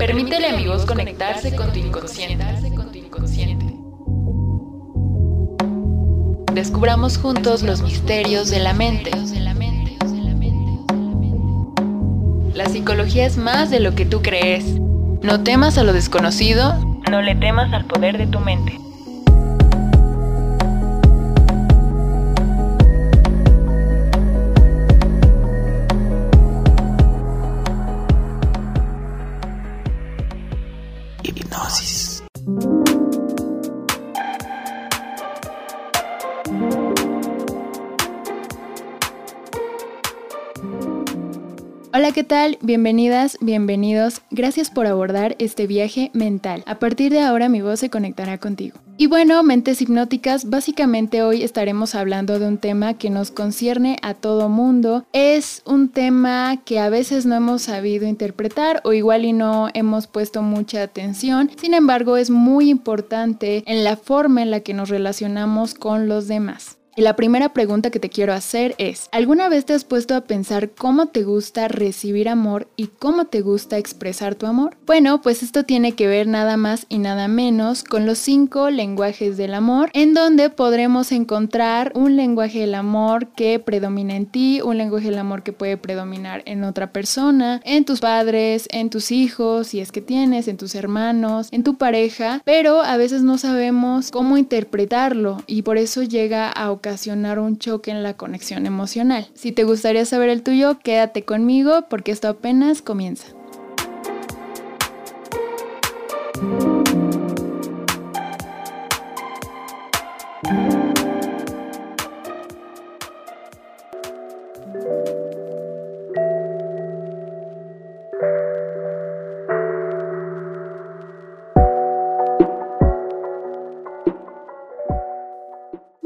Permítele a mi voz conectarse con tu inconsciente. Descubramos juntos los misterios de la mente. La psicología es más de lo que tú crees. No temas a lo desconocido, no le temas al poder de tu mente. Hola, ¿qué tal? Bienvenidas, bienvenidos. Gracias por abordar este viaje mental. A partir de ahora mi voz se conectará contigo. Y bueno, mentes hipnóticas, básicamente hoy estaremos hablando de un tema que nos concierne a todo mundo. Es un tema que a veces no hemos sabido interpretar o igual y no hemos puesto mucha atención. Sin embargo, es muy importante en la forma en la que nos relacionamos con los demás. Y la primera pregunta que te quiero hacer es, ¿alguna vez te has puesto a pensar cómo te gusta recibir amor y cómo te gusta expresar tu amor? Bueno, pues esto tiene que ver nada más y nada menos con los cinco lenguajes del amor, en donde podremos encontrar un lenguaje del amor que predomina en ti, un lenguaje del amor que puede predominar en otra persona, en tus padres, en tus hijos, si es que tienes, en tus hermanos, en tu pareja, pero a veces no sabemos cómo interpretarlo y por eso llega a ocasionar un choque en la conexión emocional. Si te gustaría saber el tuyo, quédate conmigo porque esto apenas comienza.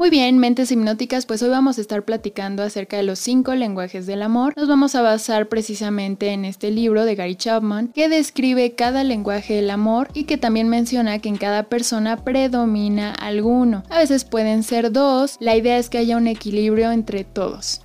Muy bien, mentes hipnóticas, pues hoy vamos a estar platicando acerca de los cinco lenguajes del amor. Nos vamos a basar precisamente en este libro de Gary Chapman que describe cada lenguaje del amor y que también menciona que en cada persona predomina alguno. A veces pueden ser dos, la idea es que haya un equilibrio entre todos.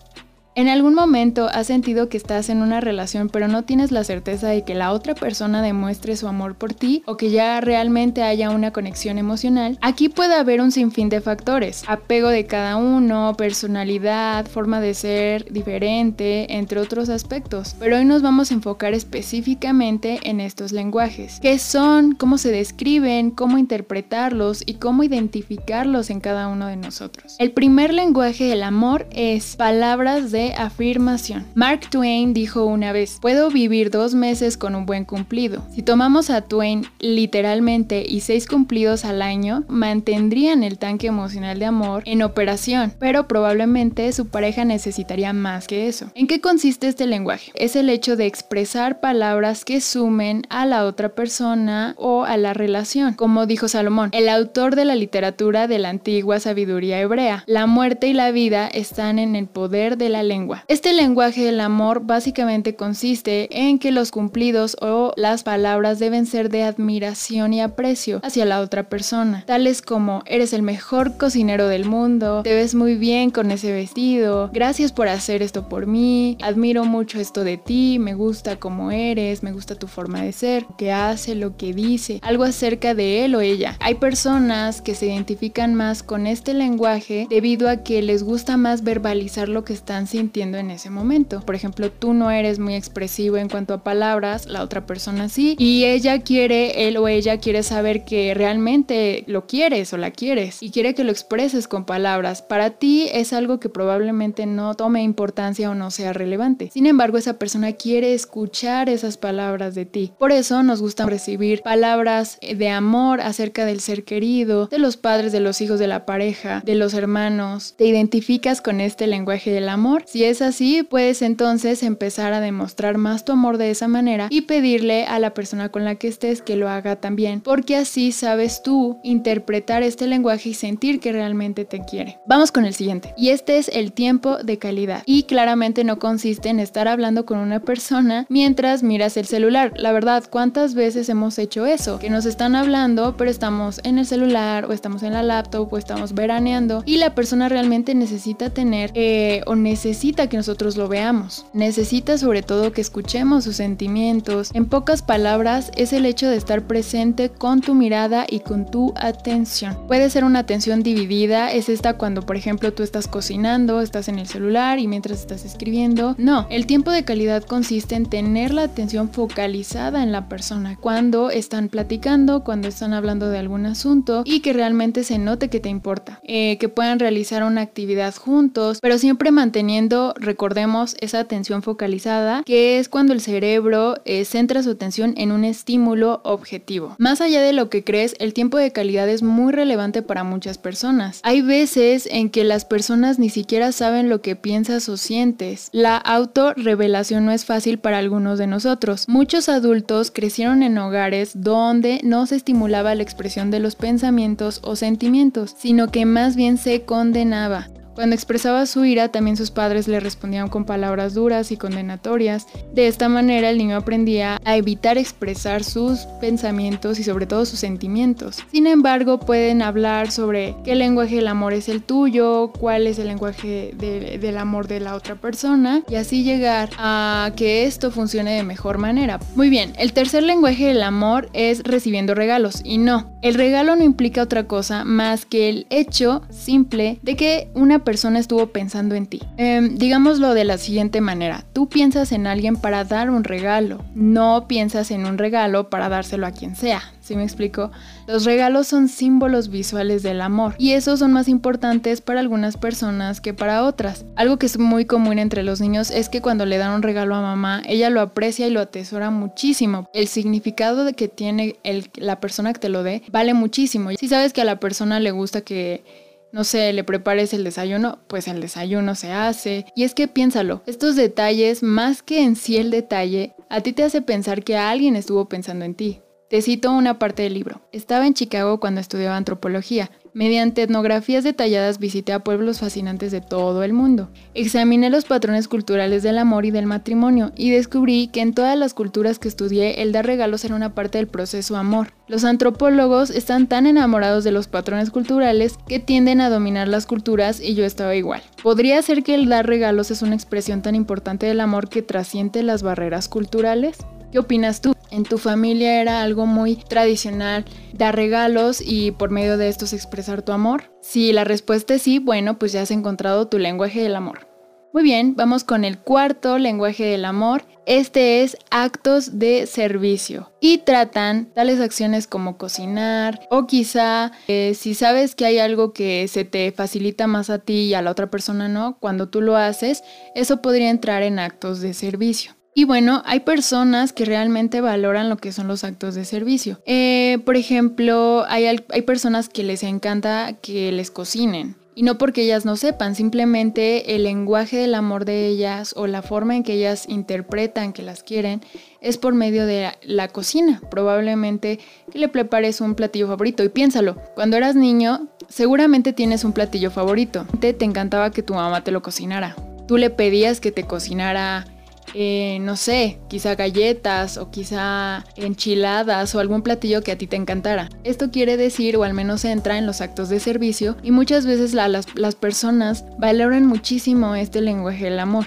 ¿En algún momento has sentido que estás en una relación pero no tienes la certeza de que la otra persona demuestre su amor por ti o que ya realmente haya una conexión emocional? Aquí puede haber un sinfín de factores, apego de cada uno, personalidad, forma de ser diferente, entre otros aspectos. Pero hoy nos vamos a enfocar específicamente en estos lenguajes. ¿Qué son? ¿Cómo se describen? ¿Cómo interpretarlos? Y cómo identificarlos en cada uno de nosotros. El primer lenguaje del amor es palabras de afirmación. Mark Twain dijo una vez, puedo vivir dos meses con un buen cumplido. Si tomamos a Twain literalmente y seis cumplidos al año, mantendrían el tanque emocional de amor en operación, pero probablemente su pareja necesitaría más que eso. ¿En qué consiste este lenguaje? Es el hecho de expresar palabras que sumen a la otra persona o a la relación. Como dijo Salomón, el autor de la literatura de la antigua sabiduría hebrea, la muerte y la vida están en el poder de la Este lenguaje del amor básicamente consiste en que los cumplidos o las palabras deben ser de admiración y aprecio hacia la otra persona, tales como eres el mejor cocinero del mundo, te ves muy bien con ese vestido, gracias por hacer esto por mí, admiro mucho esto de ti, me gusta cómo eres, me gusta tu forma de ser, lo que hace, lo que dice, algo acerca de él o ella. Hay personas que se identifican más con este lenguaje debido a que les gusta más verbalizar lo que están sintiendo sintiendo en ese momento. Por ejemplo, tú no eres muy expresivo en cuanto a palabras, la otra persona sí, y ella quiere, él o ella quiere saber que realmente lo quieres o la quieres y quiere que lo expreses con palabras. Para ti es algo que probablemente no tome importancia o no sea relevante. Sin embargo, esa persona quiere escuchar esas palabras de ti. Por eso nos gusta recibir palabras de amor acerca del ser querido, de los padres, de los hijos de la pareja, de los hermanos. ¿Te identificas con este lenguaje del amor? Si es así, puedes entonces empezar a demostrar más tu amor de esa manera y pedirle a la persona con la que estés que lo haga también, porque así sabes tú interpretar este lenguaje y sentir que realmente te quiere. Vamos con el siguiente, y este es el tiempo de calidad. Y claramente no consiste en estar hablando con una persona mientras miras el celular. La verdad, ¿cuántas veces hemos hecho eso? Que nos están hablando, pero estamos en el celular o estamos en la laptop o estamos veraneando y la persona realmente necesita tener eh, o necesita necesita que nosotros lo veamos. Necesita sobre todo que escuchemos sus sentimientos. En pocas palabras, es el hecho de estar presente con tu mirada y con tu atención. Puede ser una atención dividida, es esta cuando por ejemplo tú estás cocinando, estás en el celular y mientras estás escribiendo. No, el tiempo de calidad consiste en tener la atención focalizada en la persona cuando están platicando, cuando están hablando de algún asunto y que realmente se note que te importa. Eh, que puedan realizar una actividad juntos, pero siempre manteniendo, recordemos, esa atención focalizada, que es cuando el cerebro eh, centra su atención en un estímulo objetivo. Más allá de lo que crees, el tiempo de calidad es muy relevante para muchas personas. Hay veces en que las personas ni siquiera saben lo que piensas o sientes. La autorrevelación no es fácil para algunos de nosotros. Muchos adultos crecieron en hogares donde no se estimulaba la expresión de los pensamientos o sentimientos, sino que más bien se condenaba. Cuando expresaba su ira, también sus padres le respondían con palabras duras y condenatorias. De esta manera, el niño aprendía a evitar expresar sus pensamientos y sobre todo sus sentimientos. Sin embargo, pueden hablar sobre qué lenguaje del amor es el tuyo, cuál es el lenguaje del amor de la otra persona y así llegar a que esto funcione de mejor manera. Muy bien, el tercer lenguaje del amor es recibiendo regalos y no, el regalo no implica otra cosa más que el hecho simple de que una persona estuvo pensando en ti. Em, digámoslo de la siguiente manera, tú piensas en alguien para dar un regalo, no piensas en un regalo para dárselo a quien sea. ¿Sí me explico? Los regalos son símbolos visuales del amor y esos son más importantes para algunas personas que para otras. Algo que es muy común entre los niños es que cuando le dan un regalo a mamá, ella lo aprecia y lo atesora muchísimo. El significado de que tiene la persona que te lo dé vale muchísimo. Si sabes que a la persona le gusta que no sé, le prepares el desayuno, pues el desayuno se hace. Y es que piénsalo, estos detalles, más que en sí el detalle, a ti te hace pensar que alguien estuvo pensando en ti. Te cito una parte del libro. Estaba en Chicago cuando estudiaba antropología. Mediante etnografías detalladas visité a pueblos fascinantes de todo el mundo. Examiné los patrones culturales del amor y del matrimonio y descubrí que en todas las culturas que estudié el dar regalos era una parte del proceso amor. Los antropólogos están tan enamorados de los patrones culturales que tienden a dominar las culturas y yo estaba igual. ¿Podría ser que el dar regalos es una expresión tan importante del amor que trasciende las barreras culturales? ¿Qué opinas tú? ¿En tu familia era algo muy tradicional dar regalos y por medio de estos expresar tu amor? Si la respuesta es sí, bueno, pues ya has encontrado tu lenguaje del amor. Muy bien, vamos con el cuarto lenguaje del amor. Este es actos de servicio y tratan tales acciones como cocinar o quizá eh, si sabes que hay algo que se te facilita más a ti y a la otra persona no, cuando tú lo haces, eso podría entrar en actos de servicio. Y bueno, hay personas que realmente valoran lo que son los actos de servicio. Eh, por ejemplo, hay, hay personas que les encanta que les cocinen. Y no porque ellas no sepan, simplemente el lenguaje del amor de ellas o la forma en que ellas interpretan que las quieren es por medio de la cocina. Probablemente que le prepares un platillo favorito. Y piénsalo, cuando eras niño, seguramente tienes un platillo favorito. Te, te encantaba que tu mamá te lo cocinara. Tú le pedías que te cocinara eh, no sé, quizá galletas o quizá enchiladas o algún platillo que a ti te encantara. Esto quiere decir, o al menos entra en los actos de servicio, y muchas veces las, las personas valoran muchísimo este lenguaje del amor.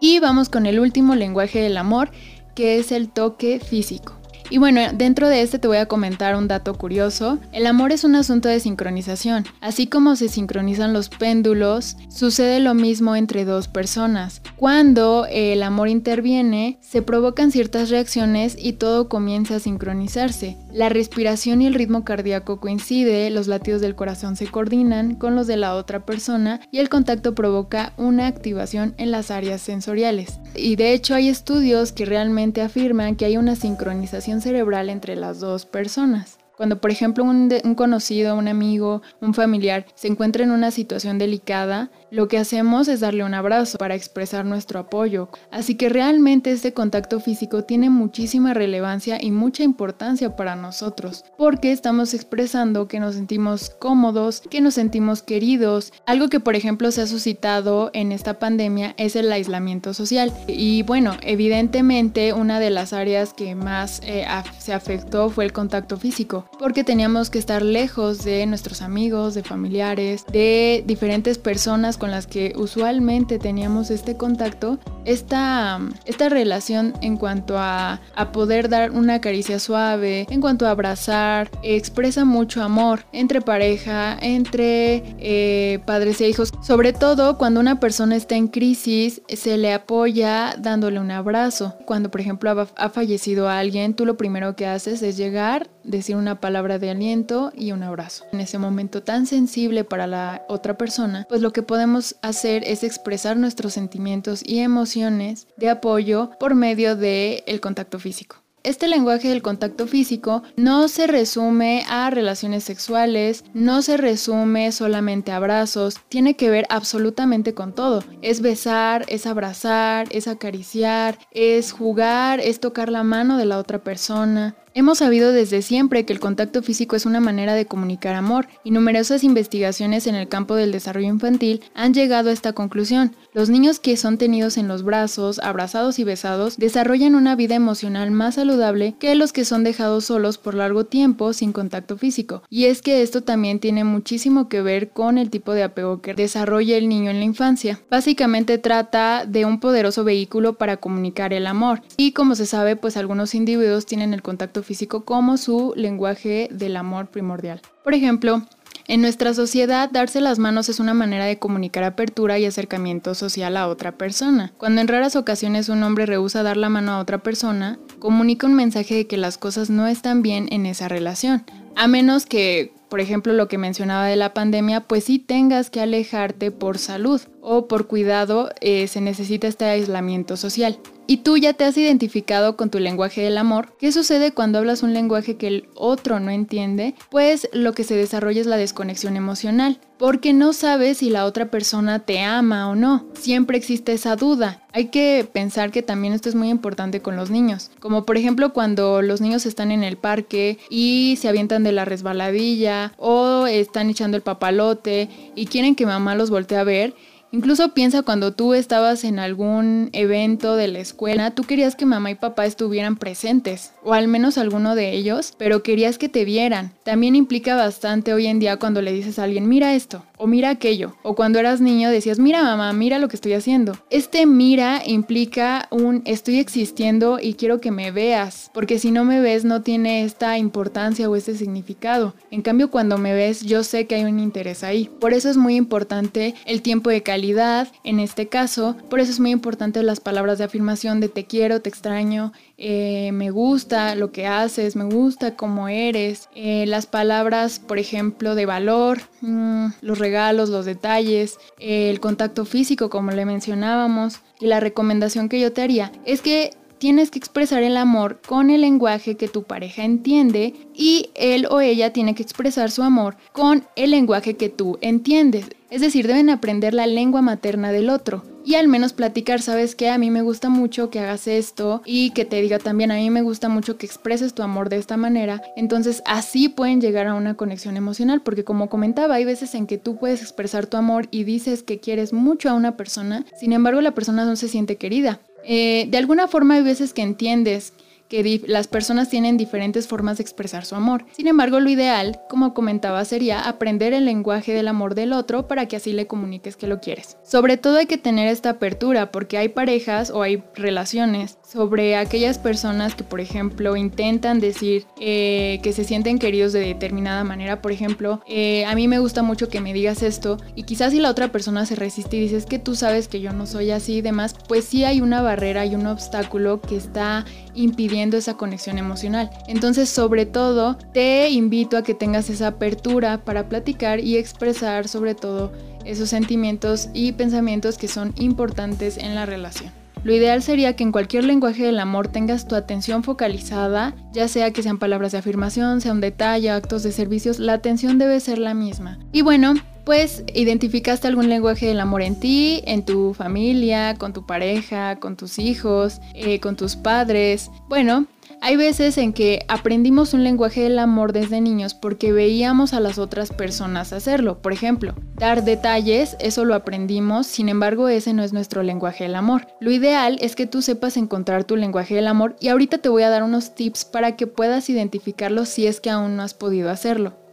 Y vamos con el último lenguaje del amor, que es el toque físico. Y bueno, dentro de este te voy a comentar un dato curioso. El amor es un asunto de sincronización. Así como se sincronizan los péndulos, sucede lo mismo entre dos personas. Cuando el amor interviene, se provocan ciertas reacciones y todo comienza a sincronizarse. La respiración y el ritmo cardíaco coincide, los latidos del corazón se coordinan con los de la otra persona y el contacto provoca una activación en las áreas sensoriales. Y de hecho hay estudios que realmente afirman que hay una sincronización cerebral entre las dos personas. Cuando, por ejemplo, un, conocido, un amigo, un familiar se encuentra en una situación delicada, lo que hacemos es darle un abrazo para expresar nuestro apoyo. Así que realmente este contacto físico tiene muchísima relevancia y mucha importancia para nosotros, porque estamos expresando que nos sentimos cómodos, que nos sentimos queridos. Algo que, por ejemplo, se ha suscitado en esta pandemia es el aislamiento social. Y bueno, evidentemente una de las áreas que más eh, se afectó fue el contacto físico porque teníamos que estar lejos de nuestros amigos, de familiares, de diferentes personas con las que usualmente teníamos este contacto, esta, esta relación en cuanto a, a poder dar una caricia suave, en cuanto a abrazar, expresa mucho amor entre pareja, entre eh, padres e hijos, sobre todo cuando una persona está en crisis, se le apoya dándole un abrazo. Cuando por ejemplo ha, ha fallecido alguien, tú lo primero que haces es llegar, decir una palabra de aliento y un abrazo. En ese momento tan sensible para la otra persona, pues lo que podemos hacer es expresar nuestros sentimientos y emociones de apoyo por medio del el contacto físico. Este lenguaje del contacto físico no se resume a relaciones sexuales, no se resume solamente a abrazos, tiene que ver absolutamente con todo. Es besar, es abrazar, es acariciar, es jugar, es tocar la mano de la otra persona, Hemos sabido desde siempre que el contacto físico es una manera de comunicar amor y numerosas investigaciones en el campo del desarrollo infantil han llegado a esta conclusión. Los niños que son tenidos en los brazos, abrazados y besados, desarrollan una vida emocional más saludable que los que son dejados solos por largo tiempo sin contacto físico. Y es que esto también tiene muchísimo que ver con el tipo de apego que desarrolla el niño en la infancia. Básicamente trata de un poderoso vehículo para comunicar el amor. Y como se sabe, pues algunos individuos tienen el contacto físico como su lenguaje del amor primordial. Por ejemplo, en nuestra sociedad, darse las manos es una manera de comunicar apertura y acercamiento social a otra persona. Cuando en raras ocasiones un hombre rehúsa dar la mano a otra persona, comunica un mensaje de que las cosas no están bien en esa relación. A menos que, por ejemplo, lo que mencionaba de la pandemia, pues sí tengas que alejarte por salud o por cuidado, eh, se necesita este aislamiento social y tú ya te has identificado con tu lenguaje del amor, ¿qué sucede cuando hablas un lenguaje que el otro no entiende? Pues lo que se desarrolla es la desconexión emocional, porque no sabes si la otra persona te ama o no. Siempre existe esa duda. Hay que pensar que también esto es muy importante con los niños, como por ejemplo cuando los niños están en el parque y se avientan de la resbaladilla o están echando el papalote y quieren que mamá los voltee a ver Incluso piensa cuando tú estabas en algún evento de la escuela, tú querías que mamá y papá estuvieran presentes, o al menos alguno de ellos, pero querías que te vieran. También implica bastante hoy en día cuando le dices a alguien, mira esto, o mira aquello, o cuando eras niño decías, mira mamá, mira lo que estoy haciendo. Este mira implica un estoy existiendo y quiero que me veas, porque si no me ves no tiene esta importancia o este significado. En cambio, cuando me ves, yo sé que hay un interés ahí. Por eso es muy importante el tiempo de calidad en este caso. Por eso es muy importante las palabras de afirmación de te quiero, te extraño, eh, me gusta lo que haces, me gusta cómo eres. Eh, las palabras, por ejemplo, de valor, mm, los regalos, los detalles, eh, el contacto físico, como le mencionábamos. Y la recomendación que yo te haría es que tienes que expresar el amor con el lenguaje que tu pareja entiende y él o ella tiene que expresar su amor con el lenguaje que tú entiendes. Es decir, deben aprender la lengua materna del otro y al menos platicar, sabes que a mí me gusta mucho que hagas esto y que te diga también a mí me gusta mucho que expreses tu amor de esta manera. Entonces así pueden llegar a una conexión emocional porque como comentaba, hay veces en que tú puedes expresar tu amor y dices que quieres mucho a una persona, sin embargo la persona no se siente querida. Eh, de alguna forma hay veces que entiendes que las personas tienen diferentes formas de expresar su amor. Sin embargo, lo ideal, como comentaba, sería aprender el lenguaje del amor del otro para que así le comuniques que lo quieres. Sobre todo hay que tener esta apertura porque hay parejas o hay relaciones sobre aquellas personas que, por ejemplo, intentan decir eh, que se sienten queridos de determinada manera. Por ejemplo, eh, a mí me gusta mucho que me digas esto y quizás si la otra persona se resiste y dices que tú sabes que yo no soy así y demás, pues sí hay una barrera y un obstáculo que está impidiendo esa conexión emocional. Entonces, sobre todo, te invito a que tengas esa apertura para platicar y expresar sobre todo esos sentimientos y pensamientos que son importantes en la relación. Lo ideal sería que en cualquier lenguaje del amor tengas tu atención focalizada, ya sea que sean palabras de afirmación, sea un detalle, actos de servicios, la atención debe ser la misma. Y bueno, pues identificaste algún lenguaje del amor en ti, en tu familia, con tu pareja, con tus hijos, eh, con tus padres. Bueno, hay veces en que aprendimos un lenguaje del amor desde niños porque veíamos a las otras personas hacerlo. Por ejemplo, dar detalles, eso lo aprendimos, sin embargo ese no es nuestro lenguaje del amor. Lo ideal es que tú sepas encontrar tu lenguaje del amor y ahorita te voy a dar unos tips para que puedas identificarlo si es que aún no has podido hacerlo.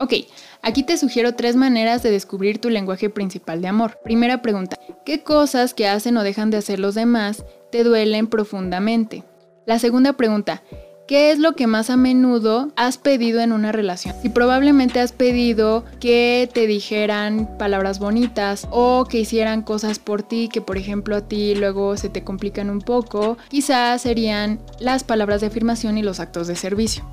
Ok, aquí te sugiero tres maneras de descubrir tu lenguaje principal de amor. Primera pregunta, ¿qué cosas que hacen o dejan de hacer los demás te duelen profundamente? La segunda pregunta, ¿Qué es lo que más a menudo has pedido en una relación? Si probablemente has pedido que te dijeran palabras bonitas o que hicieran cosas por ti que por ejemplo a ti luego se te complican un poco, quizás serían las palabras de afirmación y los actos de servicio.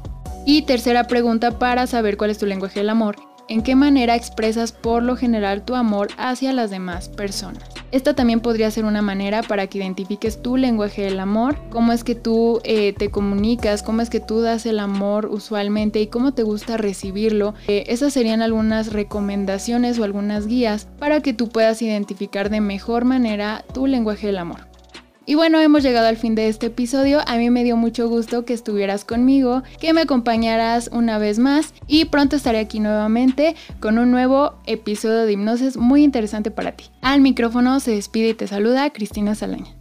Y tercera pregunta para saber cuál es tu lenguaje del amor. ¿En qué manera expresas por lo general tu amor hacia las demás personas? Esta también podría ser una manera para que identifiques tu lenguaje del amor, cómo es que tú eh, te comunicas, cómo es que tú das el amor usualmente y cómo te gusta recibirlo. Eh, esas serían algunas recomendaciones o algunas guías para que tú puedas identificar de mejor manera tu lenguaje del amor. Y bueno, hemos llegado al fin de este episodio. A mí me dio mucho gusto que estuvieras conmigo, que me acompañaras una vez más y pronto estaré aquí nuevamente con un nuevo episodio de hipnosis muy interesante para ti. Al micrófono se despide y te saluda Cristina Salaña.